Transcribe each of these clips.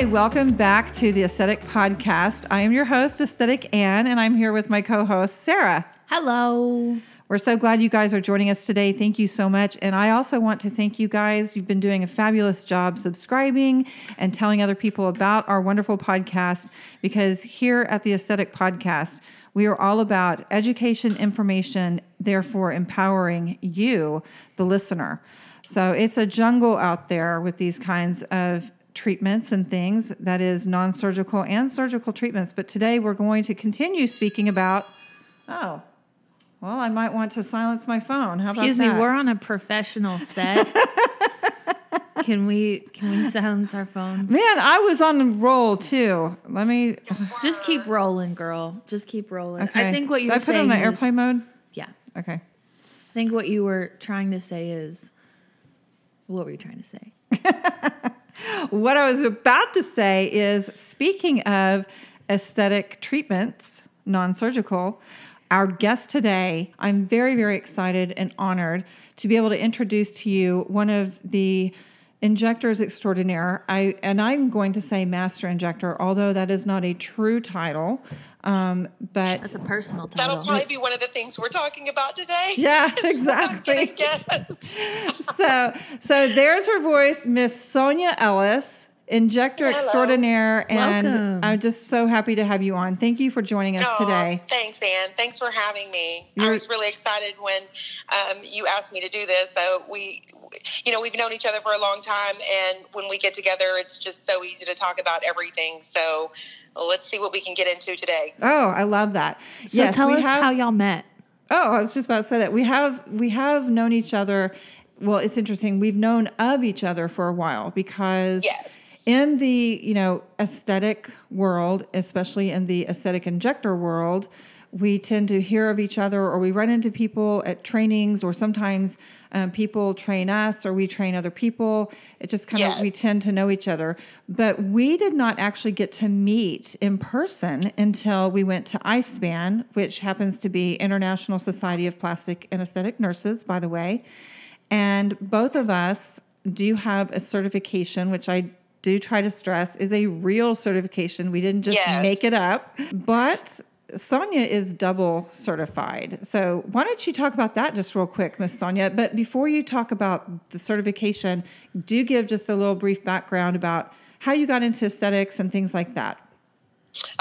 Hi, welcome back to the Aesthetic Podcast. I am your host, Aesthetic Anne, and I'm here with my co host, Sarah. Hello. We're so glad you guys are joining us today. Thank you so much. And I also want to thank you guys. You've been doing a fabulous job subscribing and telling other people about our wonderful podcast because here at the Aesthetic Podcast, we are all about education, information, therefore empowering you, the listener. So it's a jungle out there with these kinds of treatments and things that is non surgical and surgical treatments. But today we're going to continue speaking about, oh, well, I might want to silence my phone. How Excuse me, we're on a professional set. can we can we silence our phones? Man, I was on the roll too. Let me. Just keep rolling, girl. Just keep rolling. Okay. I think what you Did were I put it saying on is, airplane mode. Yeah. Okay. I think what you were trying to say is what were you trying to say? What I was about to say is speaking of aesthetic treatments, non surgical, our guest today, I'm very, very excited and honored to be able to introduce to you one of the injectors extraordinaire. I and I'm going to say master injector, although that is not a true title. Um, but That's a personal title. That'll probably be one of the things we're talking about today. yeah, exactly. so so there's her voice, Miss Sonya Ellis, injector Hello. extraordinaire, and Welcome. I'm just so happy to have you on. Thank you for joining us Aw, today. Thanks, Anne. Thanks for having me. I You're- was really excited when um, you asked me to do this. So we, you know, we've known each other for a long time, and when we get together, it's just so easy to talk about everything. So let's see what we can get into today. Oh, I love that. so yes, tell we us have, how y'all met. Oh, I was just about to say that we have we have known each other. Well, it's interesting. We've known of each other for a while because Yes. in the you know aesthetic world, especially in the aesthetic injector world, we tend to hear of each other, or we run into people at trainings, or sometimes um, people train us, or we train other people. It just kind of we tend to know each other, but we did not actually get to meet in person until we went to ISPAN, which happens to be International Society of Plastic and Aesthetic Nurses, by the way. And both of us do have a certification, which I do try to stress is a real certification. We didn't just Yes. make it up. But Sonya is double certified. So why don't you talk about that just real quick, Miss Sonya? But before you talk about the certification, do give just a little brief background about how you got into aesthetics and things like that.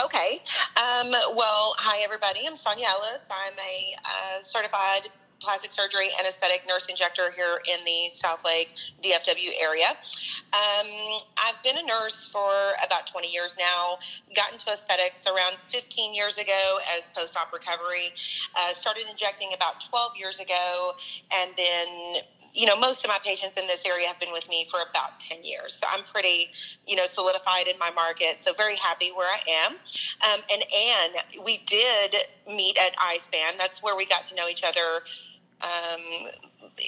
Okay. Um, well, hi, everybody. I'm Sonya Ellis. I'm a uh, certified plastic surgery and aesthetic nurse injector here in the Southlake DFW area. Um, I've been a nurse for about 20 years now. Got into aesthetics around 15 years ago as post op recovery. Uh, started injecting about 12 years ago, and then you know, most of my patients in this area have been with me for about 10 years. So I'm pretty, you know, solidified in my market. So very happy where I am. Um, and Anne, we did meet at ISPAN. That's where we got to know each other um,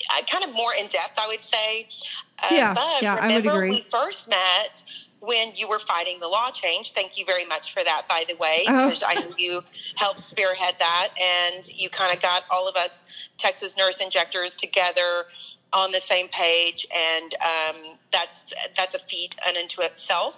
I- kind of more in depth, I would say. Uh, Yeah, but yeah, I would agree. we first met when you were fighting the law change. Thank you very much for that, by the way, Oh. because I know you helped spearhead that, and you kind of got all of us Texas nurse injectors together on the same page, and um, that's that's a feat unto itself.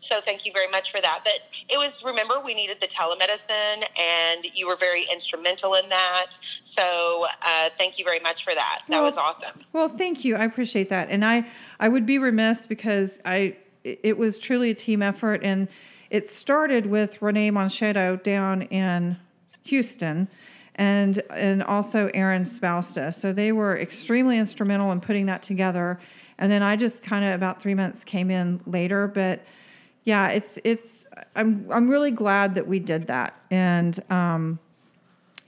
So thank you very much for that. But it was remember we needed the telemedicine, and you were very instrumental in that. So uh, thank you very much for that. That Well, was awesome. Well, thank you. I appreciate that. And I, I would be remiss because I, it was truly a team effort, and it started with Renee Moncheto down in Houston, and and also Aaron Spousta. So they were extremely instrumental in putting that together. And then I just kind of about three months came in later, but yeah, it's it's. I'm I'm really glad that we did that, and um,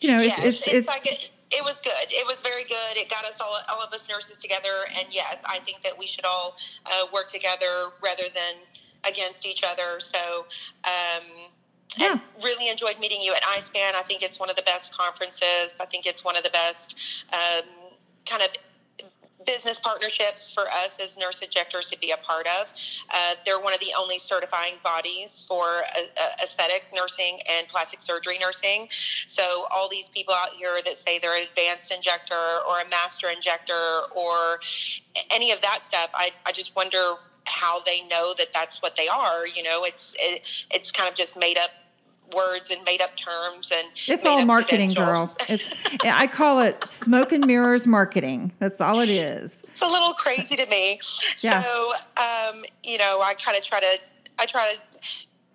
you know, yes, it's it's, it's, like it, it was good. It was very good. It got us all, all of us nurses together. And yes, I think that we should all uh, work together rather than against each other. So, um, Yeah. really enjoyed meeting you at ISPAN. I think it's one of the best conferences. I think it's one of the best um, kind of business partnerships for us as nurse injectors to be a part of. Uh, they're one of the only certifying bodies for uh, uh, aesthetic nursing and plastic surgery nursing. So all these people out here that say they're an advanced injector or a master injector or any of that stuff, I, I just wonder how they know that that's what they are. You know, it's it, it's kind of just made up words and made up terms and it's all marketing girl it's i call it smoke and mirrors marketing that's all it is it's a little crazy to me. Yeah. So, um, you know, I kind of try to, I try to,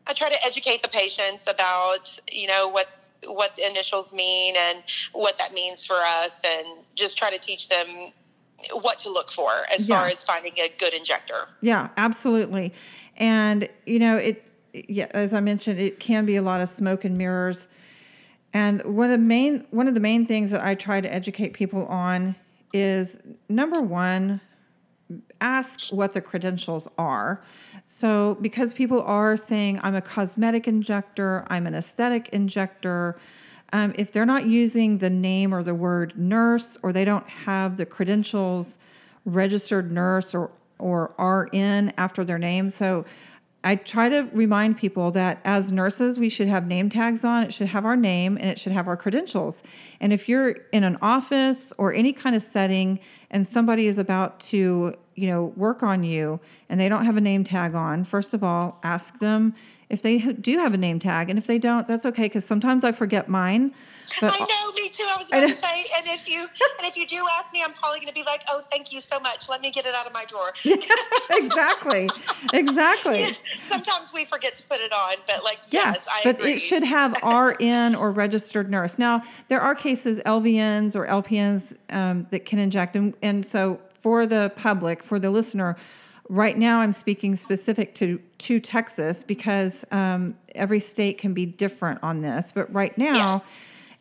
I try to educate the patients about, you know, what what the initials mean and what that means for us, and just try to teach them what to look for as Yeah. far as finding a good injector. Yeah, absolutely. And you know, it yeah, as I mentioned, it can be a lot of smoke and mirrors. And one of the main one of the main things that I try to educate people on is number one, ask what the credentials are. So because people are saying I'm a cosmetic injector, I'm an aesthetic injector, um, if they're not using the name or the word nurse or they don't have the credentials registered nurse or or RN after their name. So I try to remind people that as nurses, we should have name tags on. It should have our name and it should have our credentials. And if you're in an office or any kind of setting and somebody is about to, you know, work on you and they don't have a name tag on, first of all, ask them if they do have a name tag. And if they don't, that's okay because sometimes I forget mine. But I know, me too. I was going to say, and if you and if you do ask me, I'm probably going to be like, "Oh, thank you so much. Let me get it out of my drawer." exactly, exactly. Sometimes we forget to put it on, but like, Yeah, yes, I but agree. it should have RN or registered nurse. Now, there are cases, LVNs or LPNs, um, that can inject. And, and so, for the public, for the listener, right now I'm speaking specific to, to Texas because um, every state can be different on this. But right now, Yes.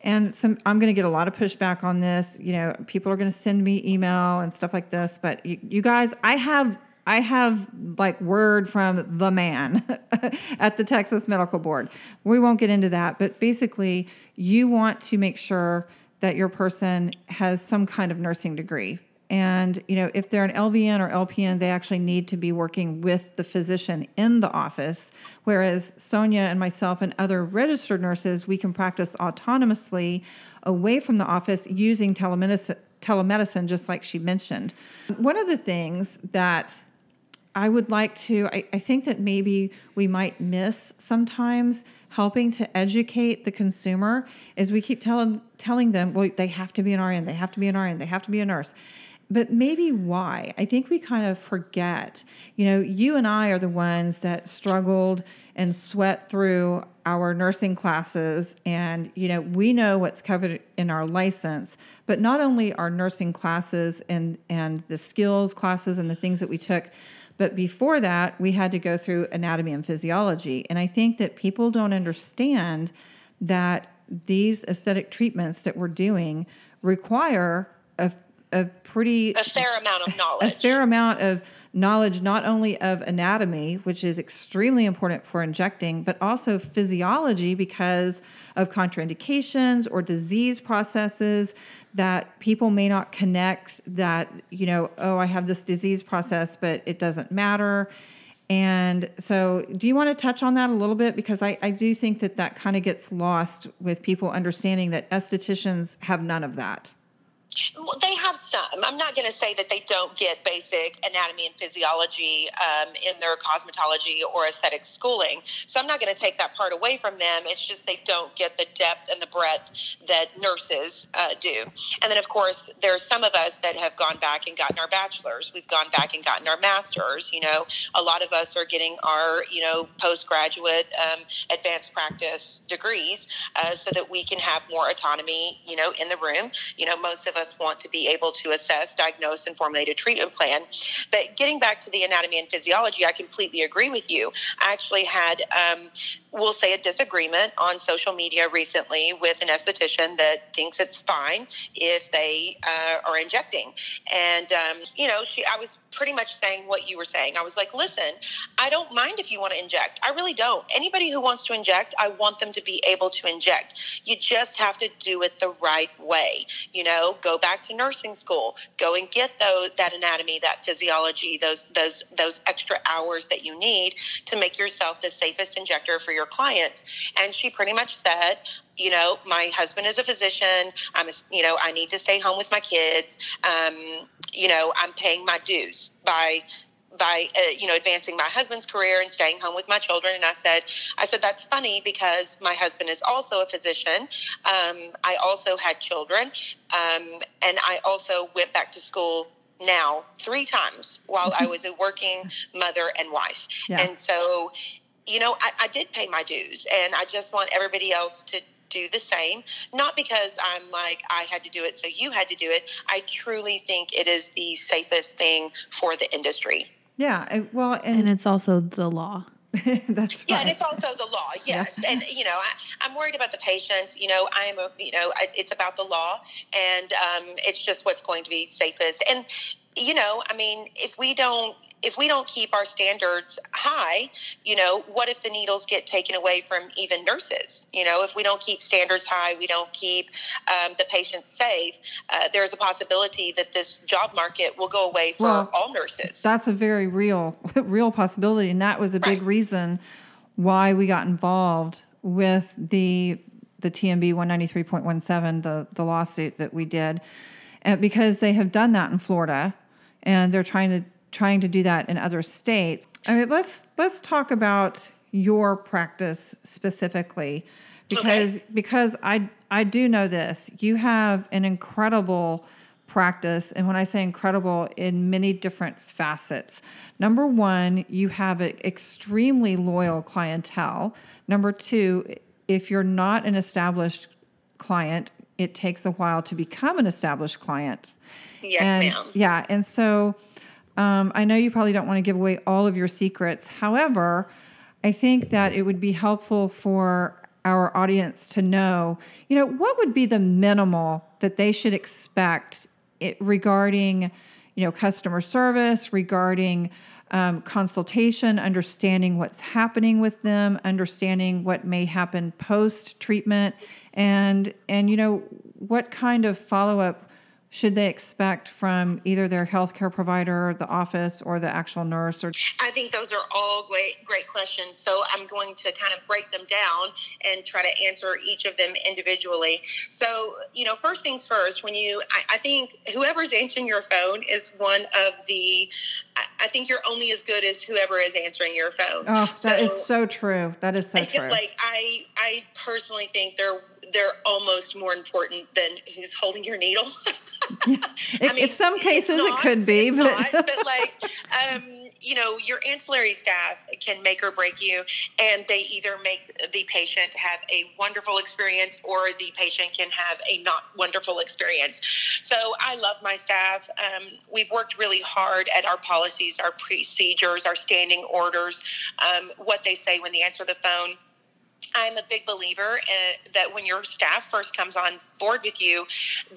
and some, I'm going to get a lot of pushback on this. You know, people are going to send me email and stuff like this. But you, you guys, I have I have like word from the man at the Texas Medical Board. We won't get into that, but basically, you want to make sure that your person has some kind of nursing degree. And you know, if they're an LVN or LPN, they actually need to be working with the physician in the office. Whereas Sonya and myself and other registered nurses, we can practice autonomously away from the office using telemedicine, telemedicine, just like she mentioned. One of the things that I would like to, I, I think that maybe we might miss sometimes helping to educate the consumer is we keep telling telling them, well, they have to be an RN, they have to be an RN, they have to be a nurse. But maybe why? I think we kind of forget. You know, you and I are the ones that struggled and sweat through our nursing classes and you know we know what's covered in our license but not only our nursing classes and and the skills classes and the things that we took but before that we had to go through anatomy and physiology and i think that people don't understand that these aesthetic treatments that we're doing require a, a pretty a fair amount of knowledge. a fair amount of knowledge not only of anatomy which is extremely important for injecting but also physiology because of contraindications or disease processes that people may not connect that you know oh i have this disease process but it doesn't matter. And so do you want to touch on that a little bit? Because i, I do think that that kind of gets lost with people understanding that estheticians have none of that they have some. I'm not going to say that they don't get basic anatomy and physiology um, in their cosmetology or aesthetic schooling. So I'm not going to take that part away from them. It's just they don't get the depth and the breadth that nurses uh, do. And then, of course, there are some of us that have gone back and gotten our bachelors. We've gone back and gotten our masters. You know, a lot of us are getting our, you know, postgraduate um, advanced practice degrees uh, so that we can have more autonomy, you know, in the room. You know, most of us want to be able to assess, diagnose, and formulate a treatment plan. But getting back to the anatomy and physiology, I completely agree with you. I actually had, um, we'll say, a disagreement on social media recently with an esthetician that thinks it's fine if they uh, are injecting. And, um, you know, she, I was pretty much saying what you were saying. I was like, listen, I don't mind if you want to inject. I really don't. Anybody who wants to inject, I want them to be able to inject. You just have to do it the right way. You know, go back to nursing school, go and get those that anatomy, that physiology, those those those extra hours that you need to make yourself the safest injector for your clients. And she pretty much said, you know, my husband is a physician. I'm, a, you know, I need to stay home with my kids. Um, you know, I'm paying my dues by by uh, you know advancing my husband's career and staying home with my children. And i said i said that's funny because my husband is also a physician. Um, i also had children um, and i also went back to school now three times while i was a working mother and wife. Yeah. and so you know I, I did pay my dues and i just want everybody else to do the same. Not because i'm like i had to do it so you had to do it. I truly think it is the safest thing for the industry Yeah. I- Well, And and, it's also the law. that's Yeah, right. and it's also the law. Yes, and you know, I, I'm worried about the patients. You know, I am a, you know, I, it's about the law, and um, it's just what's going to be safest. And you know, I mean, if we don't. If we don't keep our standards high, you know, what if the needles get taken away from even nurses? You know, if we don't keep standards high, we don't keep um, the patients safe, uh, there's a possibility that this job market will go away for Well, all nurses. That's a very real, real possibility, and that was a big Right. reason why we got involved with the the TMB one ninety three point one seven, the the lawsuit that we did, and because they have done that in Florida, and they're trying to trying to do that in other states. I mean, let's let's talk about your practice specifically, because because I I do know this. You have an incredible practice. And when I say incredible, in many different facets. Number one, you have an extremely loyal clientele. Number two, if you're not an established client, it takes a while to become an established client. yes, and, ma'am. Yeah. And so um, I know you probably don't want to give away all of your secrets. However, I think that it would be helpful for our audience to know, you know, what would be the minimal that they should expect it, regarding, you know, customer service, regarding um, consultation, understanding what's happening with them, understanding what may happen post treatment, and and you know what kind of follow up should they expect from either their healthcare provider, the office, or the actual nurse? Or I think those are all great, great questions. So I'm going to kind of break them down and try to answer each of them individually. So, you know, first things first, when you, I, I think whoever's answering your phone is one of the, I, I think you're only as good as whoever is answering your phone. oh, that is so true. That is so true. like I, I personally think they're they're almost more important than who's holding your needle. It- in some cases, it could be, but- not, but like, um, you know, your ancillary staff can make or break you, and they either make the patient have a wonderful experience or the patient can have a not wonderful experience. So I love my staff. Um, we've worked really hard at our policies, our procedures, our standing orders, um, what they say when they answer the phone. I'm a big believer uh, that when your staff first comes on board with you,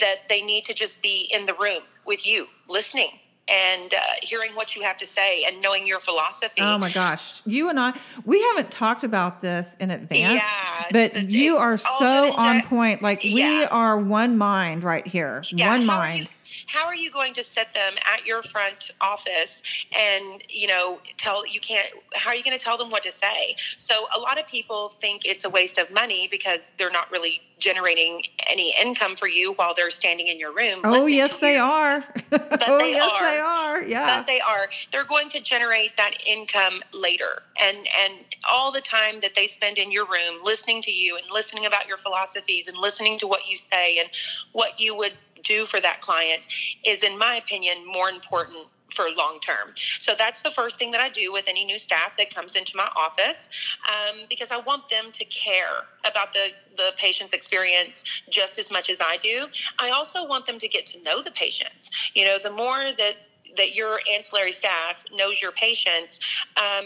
that they need to just be in the room with you, listening and uh, hearing what you have to say and knowing your philosophy. Oh my gosh. You and I, we haven't talked about this in advance, Yeah, but you are so on point. Like we are one mind right here. Yeah, one how are mind. you- how are you going to set them at your front office and you know tell you can't how are you going to tell them what to say so a lot of people think it's a waste of money because they're not really generating any income for you while they're standing in your room Oh, yes, to they are. oh, they yes, are. they are. Yeah. but they are they're going to generate that income later and and all the time that they spend in your room listening to you and listening about your philosophies and listening to what you say and what you would do for that client is in my opinion more important for long term. So that's the first thing that I do with any new staff that comes into my office um, because I want them to care about the, the patient's experience just as much as I do. I also want them to get to know the patients. You know, the more that that your ancillary staff knows your patients, um,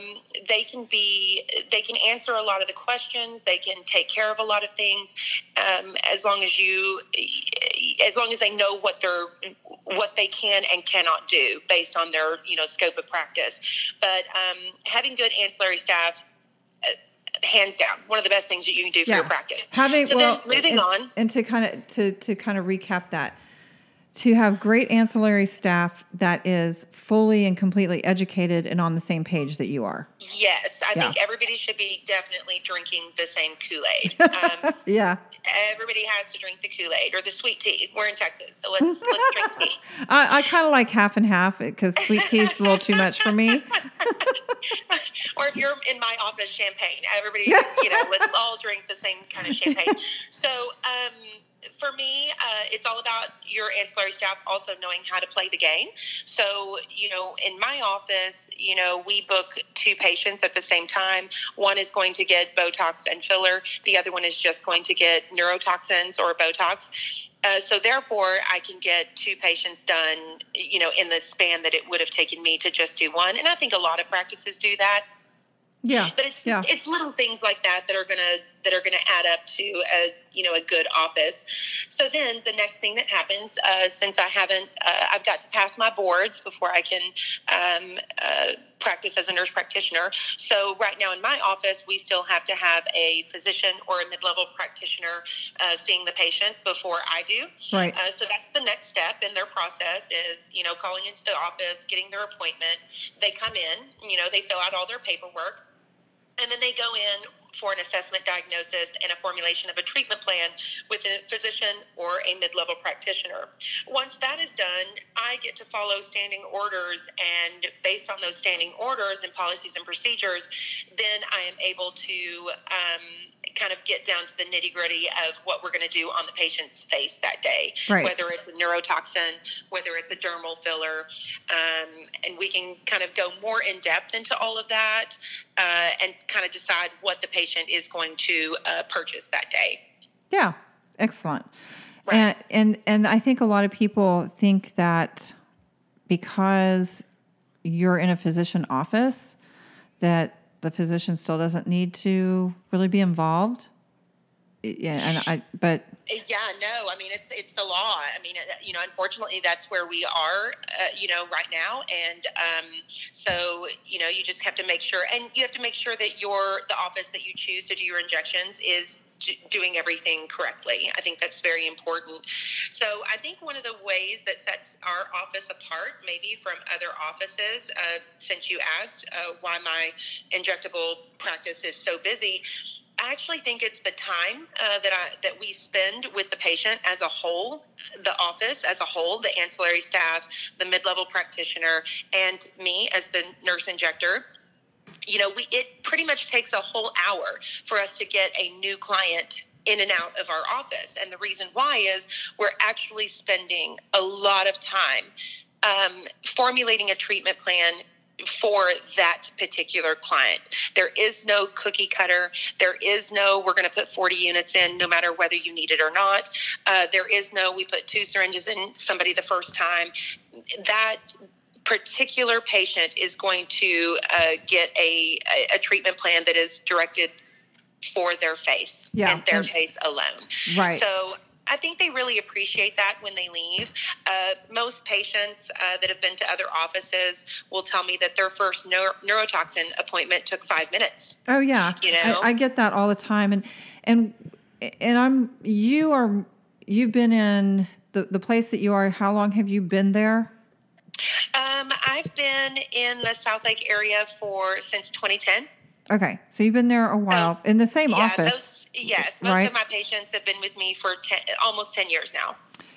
they can be they can answer a lot of the questions. They can take care of a lot of things um, as long as you as long as they know what they're what they can and cannot do based on their you know scope of practice. But um, having good ancillary staff. Uh, hands down, one of the best things that you can do for your practice. Having So well, moving and, on. and to kind of to to kind of recap that, to have great ancillary staff that is fully and completely educated and on the same page that you are. Yes, I Yeah. think everybody should be definitely drinking the same Kool Aid. Um, Yeah. everybody has to drink the Kool Aid or the sweet tea. We're in Texas, so let's let's drink tea. I, I kind of like half and half because sweet tea is a little too much for me. or if you're in my office, champagne. Everybody, you know, let's all drink the same kind of champagne. So, um, for me, uh, it's all about your ancillary staff also knowing how to play the game. So, you know, in my office, you know, we book two patients at the same time. One is going to get Botox and filler, the other one is just going to get neurotoxins or Botox. Uh, so therefore, I can get two patients done, you know, in the span that it would have taken me to just do one. And I think a lot of practices do that. Yeah. But it's yeah. it's little things like that that are gonna that are gonna add up to a you know a good office. So then the next thing that happens, uh, since I haven't, uh, I've got to pass my boards before I can um, uh, practice as a nurse practitioner. So right now in my office, we still have to have a physician or a mid-level practitioner uh, seeing the patient before I do. Right. Uh, so that's the next step in their process is you know calling into the office, getting their appointment. They come in, you know, they fill out all their paperwork and then they go in for an assessment diagnosis and a formulation of a treatment plan with a physician or a mid-level practitioner. Once that is done, I get to follow standing orders and based on those standing orders and policies and procedures, then I am able to um, kind of get down to the nitty-gritty of what we're going to do on the patient's face that day, Right. whether it's a neurotoxin, whether it's a dermal filler, um, and we can kind of go more in depth into all of that uh, and kind of decide what the patient is going to uh, purchase that day. Yeah, excellent. Right. And and and I think a lot of people think that because you're in a physician office that the physician still doesn't need to really be involved. Yeah, and I but Yeah, no, I mean it's it's the law. I mean, uh, you know, unfortunately, that's where we are, uh, you know, right now, and um, so you know, you just have to make sure, and you have to make sure that your the office that you choose to do your injections is doing everything correctly. I think that's very important. So I think one of the ways that sets our office apart, maybe from other offices, uh, since you asked uh, why my injectable practice is so busy, I actually think it's the time uh, that I that we spend with the patient as a whole, the office as a whole, the ancillary staff, the mid-level practitioner, and me as the nurse injector. You know, we it pretty much takes a whole hour for us to get a new client in and out of our office, and the reason why is we're actually spending a lot of time um, formulating a treatment plan for that particular client. There is no cookie cutter. There is no, we're going to put 40 units in no matter whether you need it or not. Uh, there is no, we put two syringes in somebody the first time. That particular patient is going to uh, get a, a, a treatment plan that is directed for their face Yeah, and their and- face alone. right. So I think they really appreciate that when they leave. Uh, most patients uh, that have been to other offices will tell me that their first neuro- neurotoxin appointment took five minutes. Oh yeah, You know? I, I get that all the time, and and and I'm you are you've been in the the place that you are. How long have you been there? Um, I've been in the Southlake area for since 2010. Okay, so you've been there a while in the same yeah, office. most yes, most right? of my patients have been with me for 10, almost 10 years now.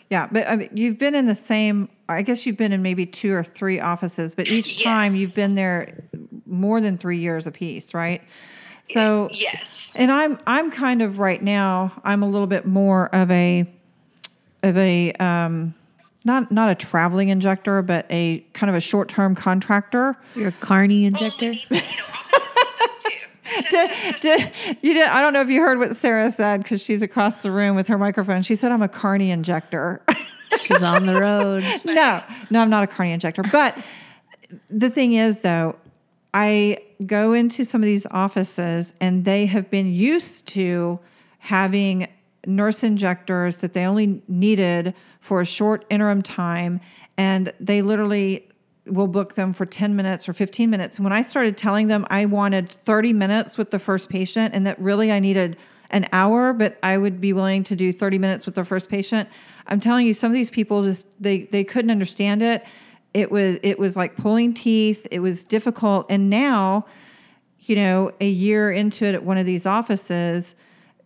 Yeah, but I mean, you've been in the same. I guess you've been in maybe two or three offices, but each time you've been there more than three years apiece, right? So Yes. and I'm I'm kind of right now. I'm a little bit more of a of a um, not not a traveling injector, but a kind of a short term contractor. You're a carney Well, we injector. Did, did, you did? I don't know if you heard what Sarah said because she's across the room with her microphone. She said, "I'm a carny injector." She's on the road. no, no, I'm not a carny injector. But the thing is, though, I go into some of these offices and they have been used to having nurse injectors that they only needed for a short interim time. And they literally will book them for 10 minutes or 15 minutes. And when I started telling them I wanted 30 minutes with the first patient and that really I needed an hour, but I would be willing to do 30 minutes with the first patient. I'm telling you, some of these people just they they couldn't understand it. It was it was like pulling teeth. It was difficult. And now, you know, a year into it at one of these offices,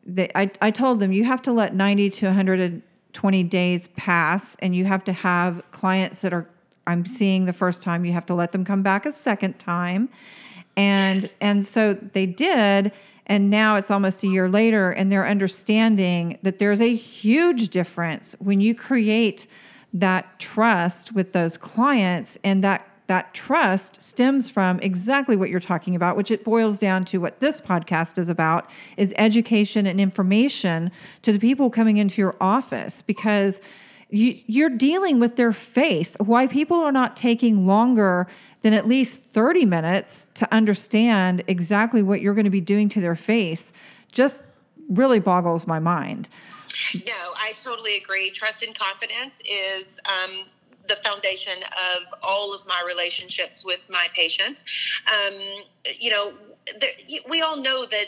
they, I, I told them you have to let 90 to 120 days pass and you have to have clients that are i'm seeing the first time you have to let them come back a second time. And and so they did and now it's almost a year later and they're understanding that there's a huge difference when you create that trust with those clients and that that trust stems from exactly what you're talking about which it boils down to what this podcast is about is education and information to the people coming into your office. Because you, you're dealing with their face why people are not taking longer than at least 30 minutes to understand exactly what you're going to be doing to their face just really boggles my mind No, I totally agree. Trust and confidence is um, the foundation of all of my relationships with my patients. Um, you know, there, we all know that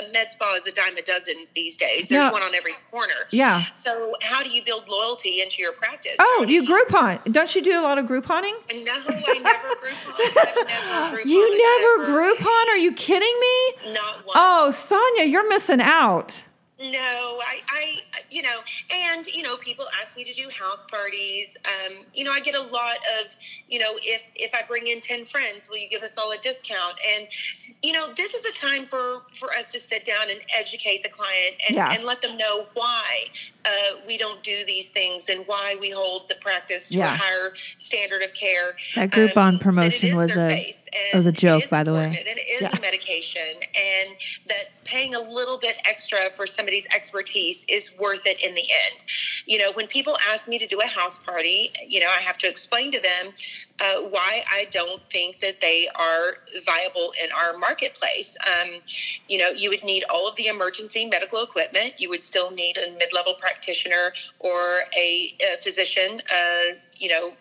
uh, a med spa is a dime a dozen these days. There's Yeah. one on every corner. yeah So, how do you build loyalty into your practice? oh you Groupon don't you do a lot of Grouponing No, I never Groupon. I've never Groupon. you never ever. Groupon are you kidding me Not one. oh Sonya you're missing out No, I, I, you know, and you know, people ask me to do house parties. Um, you know, I get a lot of, you know, if if I bring in ten friends, will you give us all a discount? And you know, this is a time for for us to sit down and educate the client and, Yeah. and let them know why uh, we don't do these things and why we hold the practice to Yeah. a higher standard of care. That Groupon Um, promotion was a it was a joke, by the way. And it is Yeah. a medication, and that paying a little bit extra for somebody's expertise is worth it in the end. You know, when people ask me to do a house party, you know, I have to explain to them uh, why I don't think that they are viable in our marketplace. Um, you know, you would need all of the emergency medical equipment. You would still need a mid-level practitioner or a, a physician. Uh, you know,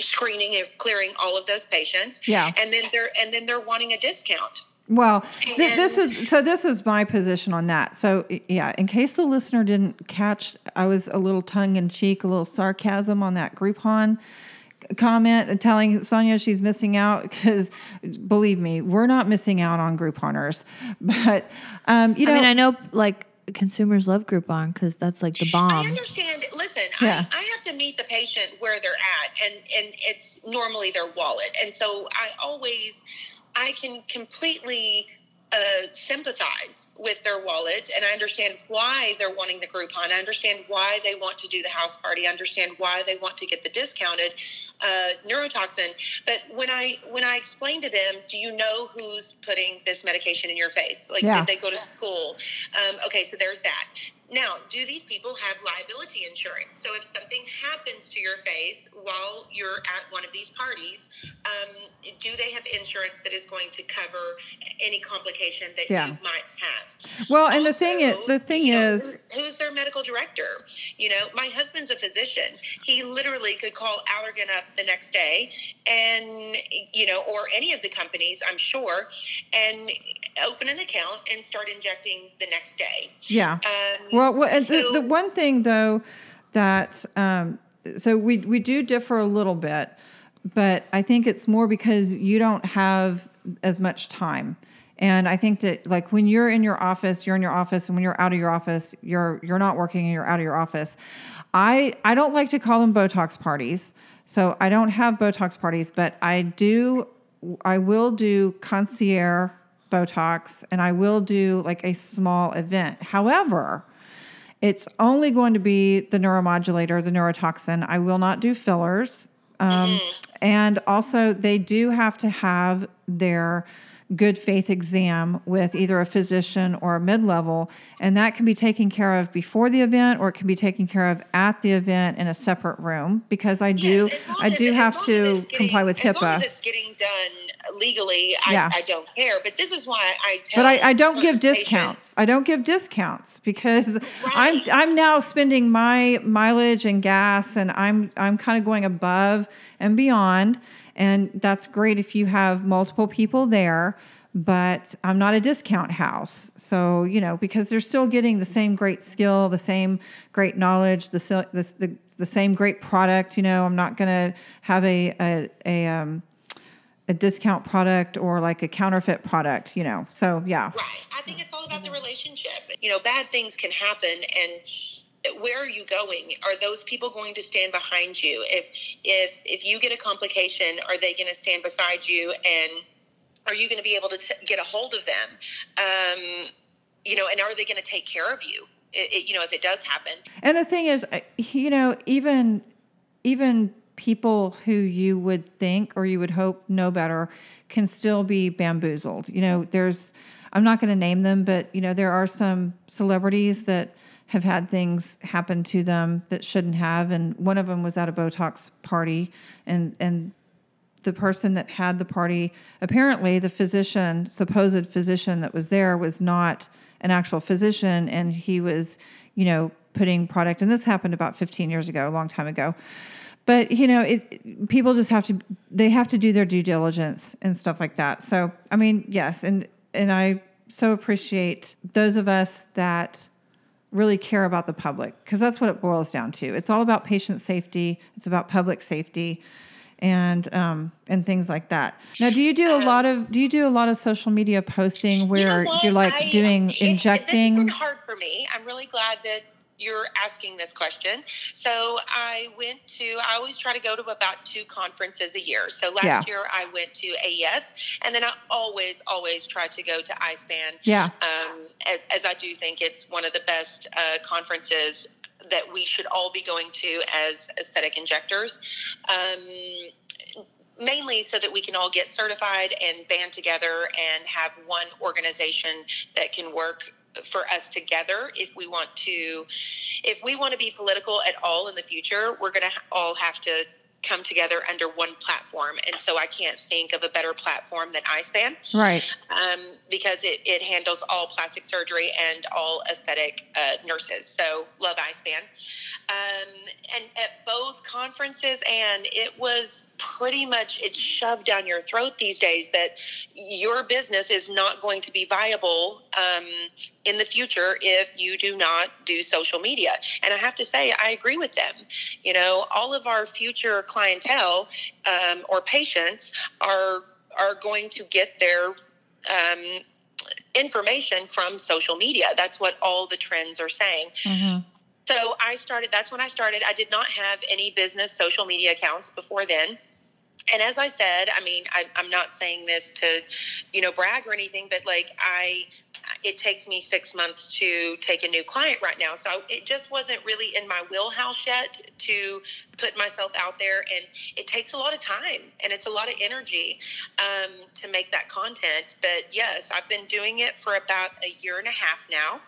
screening and clearing all of those patients. Yeah. And then they're and then they're wanting a discount. Well, th- this is so. This is my position on that. So, yeah, in case the listener didn't catch, I was a little tongue in cheek, a little sarcasm on that Groupon comment, telling Sonya she's missing out because, believe me, we're not missing out on Grouponers. But um, you know, I mean, I know like consumers love Groupon because that's like the bomb. I understand. Listen, Yeah. I, I have to meet the patient where they're at, and and it's normally their wallet, and so I always, I can completely uh, sympathize with their wallet, and I understand why they're wanting the Groupon. I understand why they want to do the house party. I understand why they want to get the discounted uh, neurotoxin. But when I when I explain to them, do you know who's putting this medication in your face? Like, Yeah. did they go to school? Um, okay, so there's that. Now, do these people have liability insurance? So if something happens to your face while you're at one of these parties, um, do they have insurance that is going to cover any complication that Yeah. you might have? well, and the thing is, the thing you know, is, who's their medical director? You know, my husband's a physician. He literally could call Allergan up the next day, and you know, or any of the companies, I'm sure, and open an account and start injecting the next day. yeah. Um, Well, well so- the, the one thing though that um, so we we do differ a little bit, but I think it's more because you don't have as much time. And I think that like when you're in your office, you're in your office, and when you're out of your office, you're you're not working and you're out of your office. I I don't like to call them Botox parties, so I don't have Botox parties, but I do I will do concierge Botox, and I will do like a small event. However, it's only going to be the neuromodulator, the neurotoxin. I will not do fillers. Um, And also, they do have to have their good faith exam with either a physician or a mid level, and that can be taken care of before the event or it can be taken care of at the event in a separate room because I do Yes, I do as have as to getting- comply with As long as it's getting done legally, I, Yeah. I don't care. But this is why I tell. But I, I don't give discounts. I don't give discounts because I'm I'm now spending my mileage and gas and I'm I'm kind of going above and beyond. And that's great if you have multiple people there, but I'm not a discount house. So, you know, because they're still getting the same great skill, the same great knowledge, the the, the, the same great product, you know, I'm not going to have a a, a um a discount product or like a counterfeit product, you know. So yeah. Right. I think it's all about the relationship. You know, bad things can happen and where are you going? Are those people going to stand behind you? If if if you get a complication, are they going to stand beside you and are you going to be able to t- get a hold of them? Um, you know, and are they going to take care of you? It, it, you know, if it does happen. And the thing is, you know, even even people who you would think or you would hope know better can still be bamboozled. You know, there's I'm not going to name them, but you know, there are some celebrities that have had things happen to them that shouldn't have and one of them was at a botox party and and the person that had the party apparently the physician supposed physician that was there was not an actual physician and he was you know putting product and this happened about 15 years ago a long time ago. But you know it people just have to they have to do their due diligence and stuff like that. So i mean yes and and i so appreciate those of us that really care about the public because that's what it boils down to it's all about patient safety it's about public safety and um, and things like that. Now, do you do a um, lot of do you do a lot of social media posting where you are like I, doing it, injecting? This is hard for me. I'm really glad that you're asking this question. So I went to, I always try to go to about two conferences a year. So last yeah. year I went to AES, and then I always, always try to go to ISPAN. Yeah. Um, as, as I do think it's one of the best uh, conferences that we should all be going to as aesthetic injectors. Um, mainly so that we can all get certified and band together and have one organization that can work for us together if we want to if we want to be political at all in the future we're going to all have to come together under one platform. And so I can't think of a better platform than ISPAN. Right. Um, because it, it handles all plastic surgery and all aesthetic uh, nurses. So love ISPAN. Um, and at both conferences, and it was pretty much, it's shoved down your throat these days that your business is not going to be viable um, in the future if you do not do social media. And I have to say, I agree with them. You know, all of our future clientele um, or patients are are going to get their um, information from social media. That's what all the trends are saying. Mm-hmm. So I started. That's when I started. I did not have any business social media accounts before then and as I said, I mean, I, am not saying this to, you know, brag or anything, but like I, it takes me six months to take a new client right now. So it just wasn't really in my wheelhouse yet to put myself out there. And it takes a lot of time and it's a lot of energy um, to make that content. But yes, I've been doing it for about a year and a half now.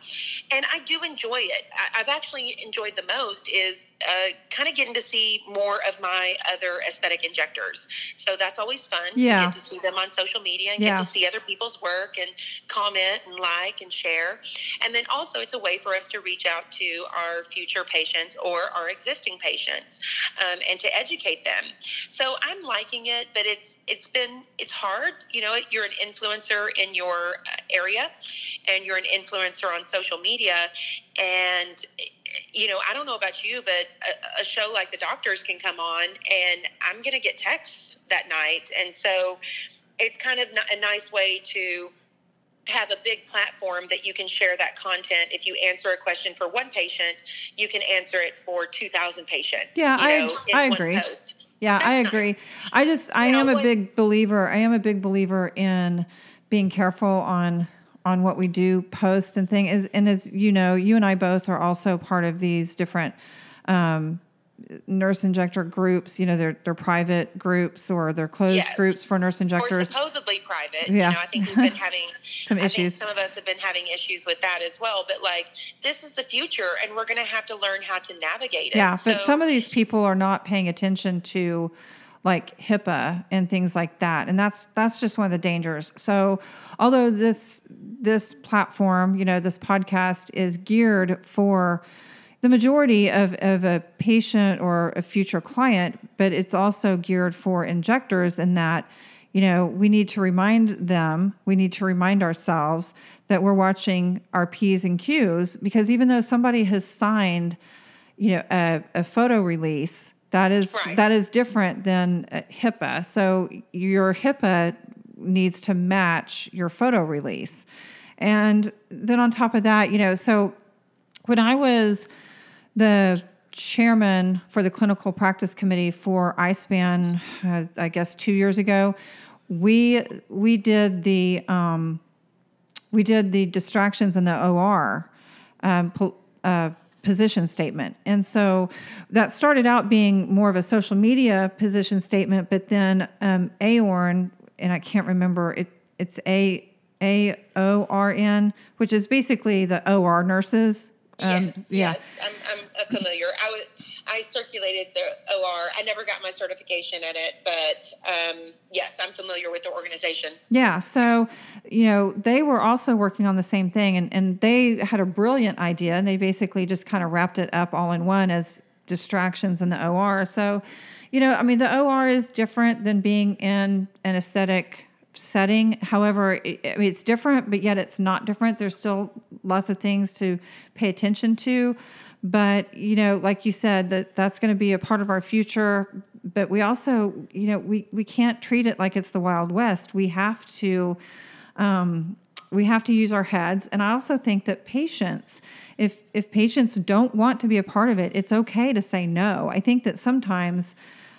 And I do enjoy it. I, have actually enjoyed the most is uh, kind of getting to see more of my other aesthetic injectors. So that's always fun yeah. to get to see them on social media and yeah. get to see other people's work and comment and like and share. And then also, it's a way for us to reach out to our future patients or our existing patients um, and to educate them. So I'm liking it, but it's it's been it's hard. You know, you're an influencer in your uh, area, and you're an influencer on social media, and you know, I don't know about you, but a, a, show like The Doctors can come on, and I'm going to get texts that night, and so it's kind of a nice way to have a big platform that you can share that content. If you answer a question for one patient, you can answer it for 2,000 patients. Yeah, I, know, I agree. Post. Yeah, That's I agree. Nice. I just, I you am know, a big believer. I am a big believer in being careful on on what we do post and thing is and as you know you and i both are also part of these different um, nurse injector groups, you know, they're they're private groups or they're closed yes. groups for nurse injectors. Or supposedly private. Yeah. You know, I think we've been having some I issues. some of us have been having issues with that as well. But like this is the future and we're gonna have to learn how to navigate it. Yeah, so, but some of these people are not paying attention to like HIPAA and things like that. And that's that's just one of the dangers. So although this this platform, you know, this podcast is geared for the majority of, of a patient or a future client, but it's also geared for injectors in that, you know, we need to remind them, we need to remind ourselves that we're watching our P's and Q's because even though somebody has signed, you know, a, a photo release That is Right. that is different than HIPAA. So your HIPAA needs to match your photo release. And then on top of that, you know, so when I was the chairman for the clinical practice committee for ISPAN, uh, I guess two years ago, we we did the um, we did the distractions in the OR um, po- uh, position statement. And so that started out being more of a social media position statement, but then um, AORN, and I can't remember it, it's A A O R N, which is basically the OR nurses. Um, yes, yeah. yes, I'm, I'm familiar. I was I circulated the OR. I never got my certification in it, but um, yes, I'm familiar with the organization. Yeah. So, you know, they were also working on the same thing and, and they had a brilliant idea and they basically just kind of wrapped it up all in one as distractions in the OR. So, you know, I mean, the OR is different than being in an aesthetic setting. However, it, I mean, it's different, but yet it's not different. There's still lots of things to pay attention to. But, you know, like you said, that that's going to be a part of our future. But we also, you know, we, we can't treat it like it's the Wild West. We have to um, we have to use our heads and i also think that patients if if patients don't want to be a part of it it's okay to say no i think that sometimes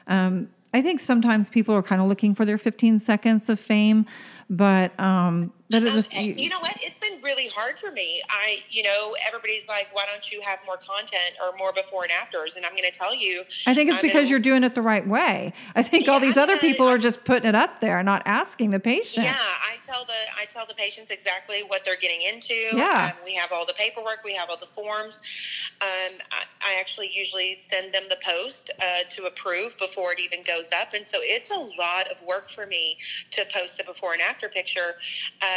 um, i think sometimes people are kind of looking for their 15 seconds of fame but um but Um, and you know what? It's been really hard for me. I, you know, everybody's like, why don't you have more content or more before and afters? And I'm going to tell you, I think it's I'm because in- you're doing it the right way. I think all these I'm other in a- people are just putting it up there, not asking the patient. Yeah, I tell the I tell the patients exactly what they're getting into. Yeah. Um, we have all the paperwork, we have all the forms. Um, I, I actually usually send them the post uh, to approve before it even goes up, and so it's a lot of work for me to post a before and after picture.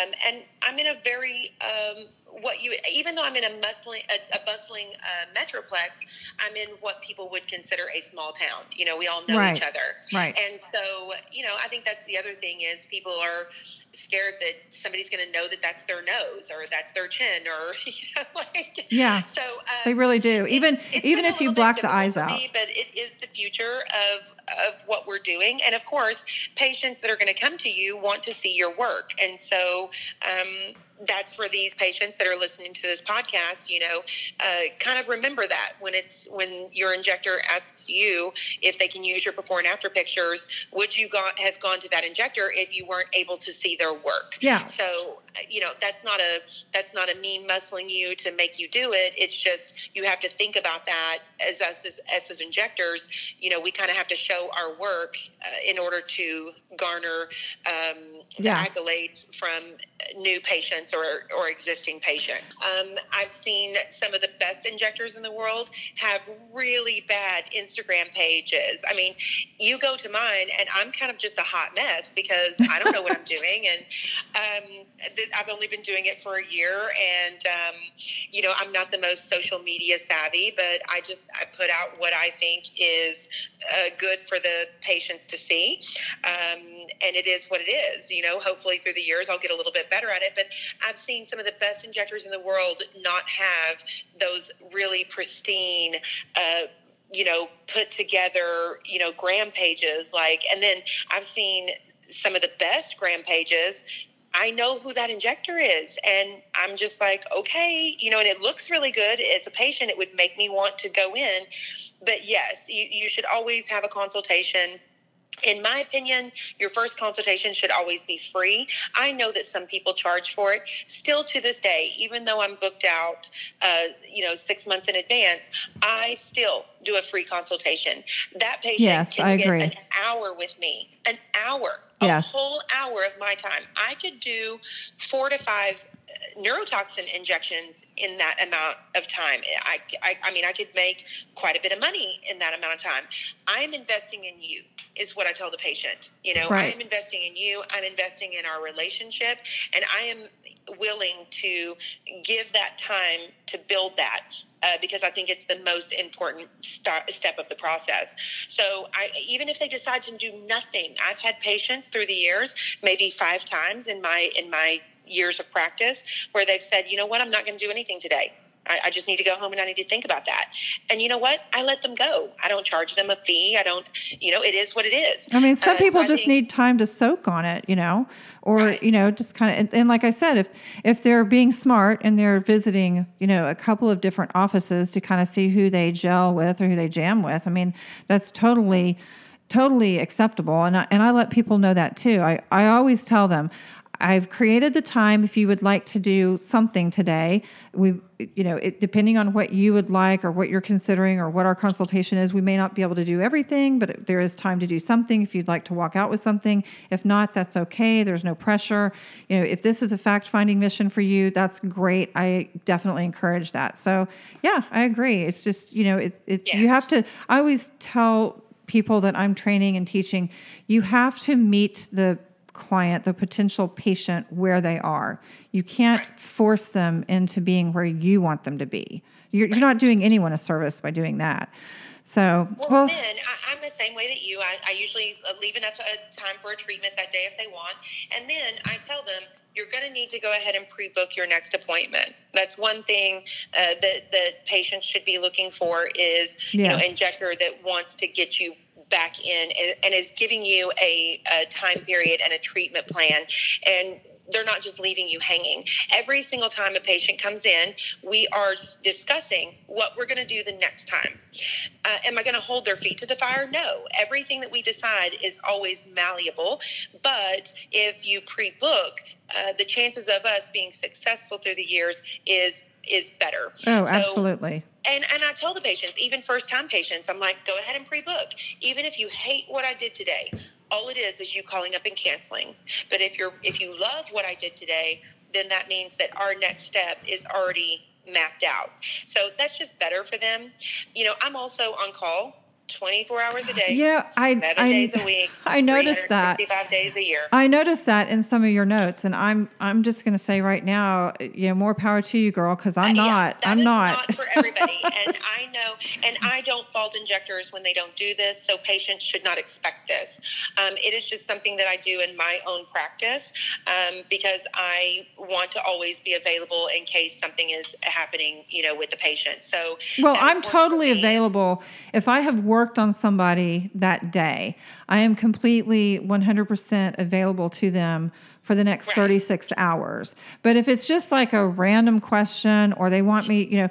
Um, and I'm in a very um, what you even though I'm in a bustling a, a bustling uh, metroplex, I'm in what people would consider a small town. You know, we all know Right. each other. Right. And so, you know, I think that's the other thing is people are scared that somebody's going to know that that's their nose or that's their chin or you know, like Yeah. So um, They really do. Even it's even if you black the eyes out. me, but it is the future of of what we're doing, and of course, patients that are going to come to you want to see your work, and so. Um, that's for these patients that are listening to this podcast. You know, uh, kind of remember that when it's when your injector asks you if they can use your before and after pictures, would you go, have gone to that injector if you weren't able to see their work? Yeah. So you know that's not a that's not a mean muscling you to make you do it. It's just you have to think about that as us as, as, as injectors. You know, we kind of have to show our work uh, in order to garner um, Yeah. accolades from new patients or, or existing patients. Um, I've seen some of the best injectors in the world have really bad Instagram pages. I mean, you go to mine and I'm kind of just a hot mess because I don't know what I'm doing. And um, th- I've only been doing it for a year. And, um, you know, I'm not the most social media savvy, but I just, I put out what I think is uh, good for the patients to see. Um, and it is what it is. You know, hopefully through the years I'll get a little bit better at it. But I've seen some of the best injectors in the world not have those really pristine, uh, you know, put together, you know, gram pages. Like, and then I've seen some of the best gram pages. I know who that injector is. And I'm just like, okay, you know, and it looks really good. As a patient, it would make me want to go in. But yes, you, you should always have a consultation in my opinion, your first consultation should always be free. I know that some people charge for it. Still to this day, even though I'm booked out, uh, you know, six months in advance, I still do a free consultation. That patient Yes, can I get agree. an hour with me, an hour, Yes. a whole hour of my time. I could do four to five uh, neurotoxin injections in that amount of time. I, I, I mean, I could make quite a bit of money in that amount of time. I'm investing in you, is what I tell the patient. You know, Right. I'm investing in you. I'm investing in our relationship, and I am willing to give that time to build that uh, because I think it's the most important start, step of the process. So, I, even if they decide to do nothing, I've had patients through the years, maybe five times in my in my years of practice, where they've said, "You know what? I'm not going to do anything today." I, I, just need to go home and I need to think about that. And you know what? I let them go. I don't charge them a fee. I don't, you know, it is what it is. I mean, some uh, people so just think, need time to soak on it, you know, or, right. you know, just kind of, and, and, like I said, if, if they're being smart and they're visiting, you know, a couple of different offices to kind of see who they gel with or who they jam with, I mean, that's totally, totally acceptable. And I, and I let people know that too. I, I always tell them, I've created the time if you would like to do something today. We, you know, it, depending on what you would like or what you're considering or what our consultation is, we may not be able to do everything, but there is time to do something if you'd like to walk out with something. If not, that's okay. There's no pressure. You know, if this is a fact finding mission for you, that's great. I definitely encourage that. So, yeah, I agree. It's just, you know, it, it you have to, I always tell people that I'm training and teaching, you have to meet the client, the potential patient, where they are. You can't force them into being where you want them to be. You're, you're not doing anyone a service by doing that. So, well, well then I, am the same way that you. I, I usually uh, leave enough uh, time for a treatment that day if they want, and then I tell them you're going to need to go ahead and pre-book your next appointment. That's one thing uh, that that patients should be looking for is yes. you know injector that wants to get you back in and, and is giving you a, a time period and a treatment plan and they're not just leaving you hanging. Every single time a patient comes in, we are discussing what we're going to do the next time. Uh, am I going to hold their feet to the fire? No. Everything that we decide is always malleable. But if you pre book, uh, the chances of us being successful through the years is is better. Oh, so, absolutely. And and I tell the patients, even first time patients, I'm like, go ahead and pre book. Even if you hate what I did today, all it is is you calling up and canceling. But if you're if you love what I did today, then that means that our next step is already mapped out. So that's just better for them. You know, I'm also on call 24 hours a day. Yeah, I, seven I, days a week. I noticed that. 65 days a year. I noticed that in some of your notes, and I'm I'm just going to say right now, you know, more power to you, girl, because I'm uh, not. Yeah, I'm not. not for everybody, and I know, and I don't fault injectors when they don't do this. So patients should not expect this. Um, it is just something that I do in my own practice um, because I want to always be available in case something is happening, you know, with the patient. So well, I'm totally available if I have worked on somebody that day, I am completely 100% available to them for the next right. 36 hours. But if it's just like a random question or they want me, you know,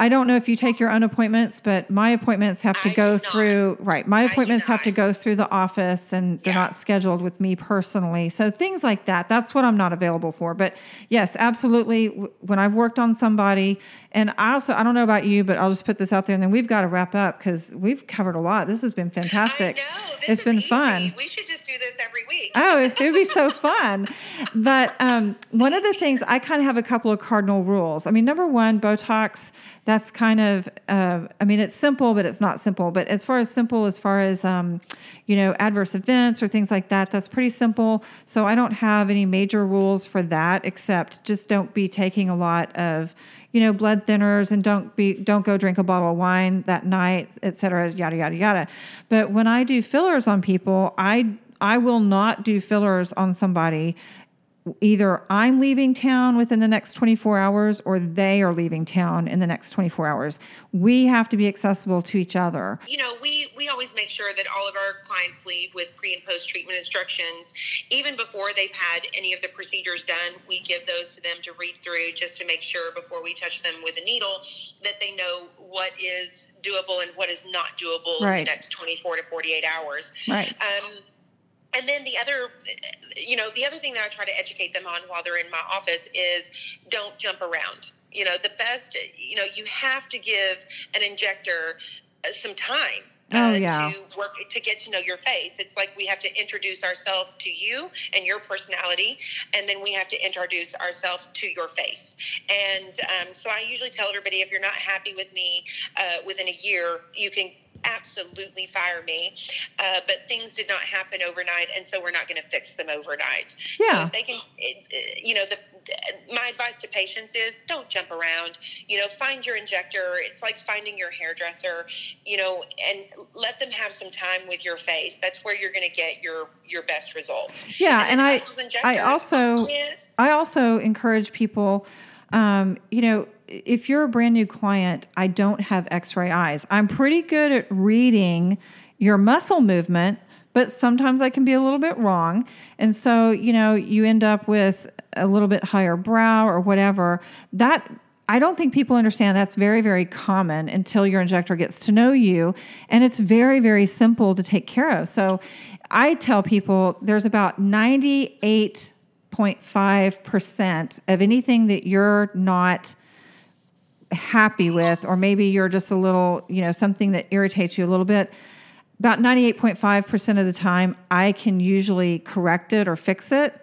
I don't know if you take your own appointments, but my appointments have to I go through right. My appointments have to go through the office and they're yeah. not scheduled with me personally. So things like that, that's what I'm not available for. But yes, absolutely when I've worked on somebody and I also I don't know about you, but I'll just put this out there and then we've got to wrap up cuz we've covered a lot. This has been fantastic. it's been easy. fun. We should just do this every week. oh, it would be so fun. But um, one of the things I kind of have a couple of cardinal rules. I mean, number one, Botox that's kind of uh, i mean it's simple but it's not simple. But as far as simple as far as um, you know adverse events or things like that that's pretty simple. So i don't have any major rules for that except just don't be taking a lot of you know blood thinners and don't be don't go drink a bottle of wine that night et cetera yada yada yada. But when i do fillers on people i i will not do fillers on somebody either I'm leaving town within the next 24 hours or they are leaving town in the next 24 hours. We have to be accessible to each other. You know, we we always make sure that all of our clients leave with pre and post treatment instructions even before they've had any of the procedures done. We give those to them to read through just to make sure before we touch them with a needle that they know what is doable and what is not doable right. in the next 24 to 48 hours. Right. Um, and then the other you know the other thing that i try to educate them on while they're in my office is don't jump around you know the best you know you have to give an injector uh, some time uh, oh, yeah. to work to get to know your face. It's like we have to introduce ourselves to you and your personality, and then we have to introduce ourselves to your face. And um, so I usually tell everybody if you're not happy with me uh, within a year, you can absolutely fire me. Uh, but things did not happen overnight, and so we're not going to fix them overnight. Yeah. So if they can, it, you know, the my advice to patients is don't jump around. You know, find your injector. It's like finding your hairdresser. You know, and let them have some time with your face. That's where you're going to get your your best results. Yeah, and, and I I also I also encourage people um, you know, if you're a brand new client, I don't have x ray eyes. I'm pretty good at reading your muscle movement, but sometimes I can be a little bit wrong. And so, you know, you end up with a little bit higher brow or whatever. That I don't think people understand that's very, very common until your injector gets to know you. And it's very, very simple to take care of. So I tell people there's about 98.5% of anything that you're not happy with, or maybe you're just a little, you know, something that irritates you a little bit. About 98.5% of the time, I can usually correct it or fix it.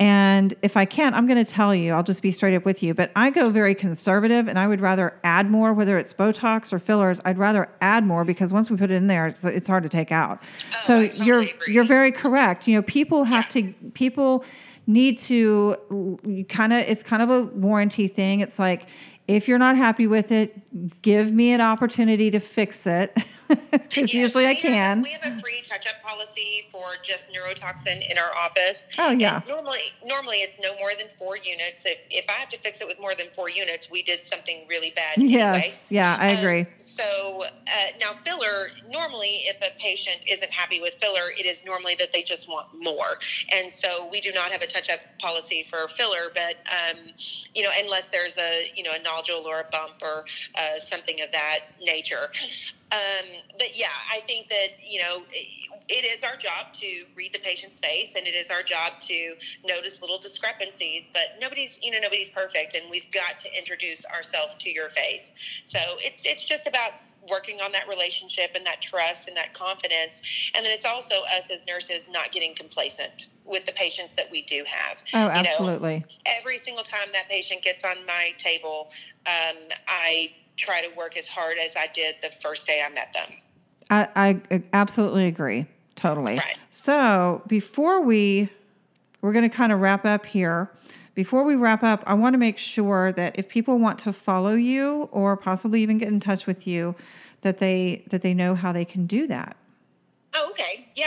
And if I can't, I'm going to tell you, I'll just be straight up with you. But I go very conservative and I would rather add more, whether it's Botox or fillers, I'd rather add more because once we put it in there, it's, it's hard to take out. Oh, so totally you're, agree. you're very correct. You know, people have Yeah. to, people need to kind of, it's kind of a warranty thing. It's like, if you're not happy with it, give me an opportunity to fix it. Because Yes, usually I have- can. we have a free touch-up policy for just neurotoxin in our office. Oh, yeah. And normally, normally it's no more than four units. If, if I have to fix it with more than four units, we did something really bad Yes. anyway. Yeah, I Um, agree. so uh, now filler, normally if a patient isn't happy with filler, it is normally that they just want more. And so we do not have a touch-up policy for filler, but um, you know, unless there's a you know a nodule or a bump or uh, something of that nature. Um, but yeah, I think that you know it is our job to read the patient's face, and it is our job to notice little discrepancies. But nobody's you know nobody's perfect, and we've got to introduce ourselves to your face. So it's it's just about working on that relationship and that trust and that confidence, and then it's also us as nurses not getting complacent with the patients that we do have. Oh, You know, absolutely. every single time that patient gets on my table, um, I try to work as hard as I did the first day I met them. I, I absolutely agree. Totally. Right. So before we, we're going to kind of wrap up here. Before we wrap up, I want to make sure that if people want to follow you or possibly even get in touch with you, that they that they know how they can do that. Oh, okay. Yeah.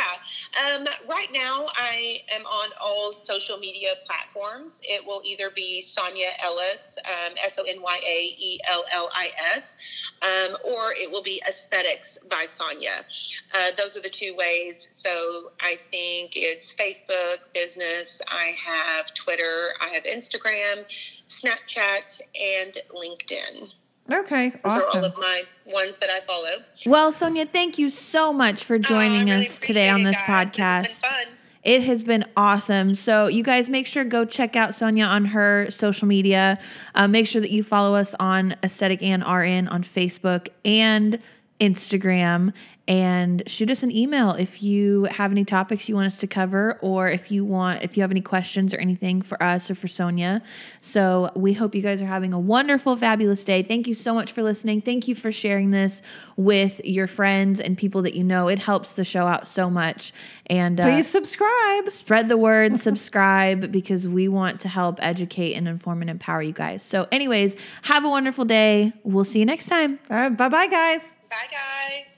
Um, right now, I am on all social media platforms. It will either be Sonya Ellis, um, S O N Y A E L L I S, um, or it will be Aesthetics by Sonya. Uh, those are the two ways. So I think it's Facebook, business. I have Twitter, I have Instagram, Snapchat, and LinkedIn. Okay, Those are all of my ones that I follow. Well, Sonya, thank you so much for Oh, joining really us today on this guys. podcast. This has been fun. It has been awesome. So, you guys make sure go check out Sonya on her social media. Uh, make sure that you follow us on Aesthetic and RN on Facebook and Instagram. And shoot us an email if you have any topics you want us to cover, or if you want, if you have any questions or anything for us or for Sonya. So we hope you guys are having a wonderful, fabulous day. Thank you so much for listening. Thank you for sharing this with your friends and people that you know. It helps the show out so much. And uh, Please subscribe. spread the word, subscribe because we want to help educate and inform and empower you guys. So, anyways, have a wonderful day. We'll see you next time. All right, bye bye, guys. Bye, guys.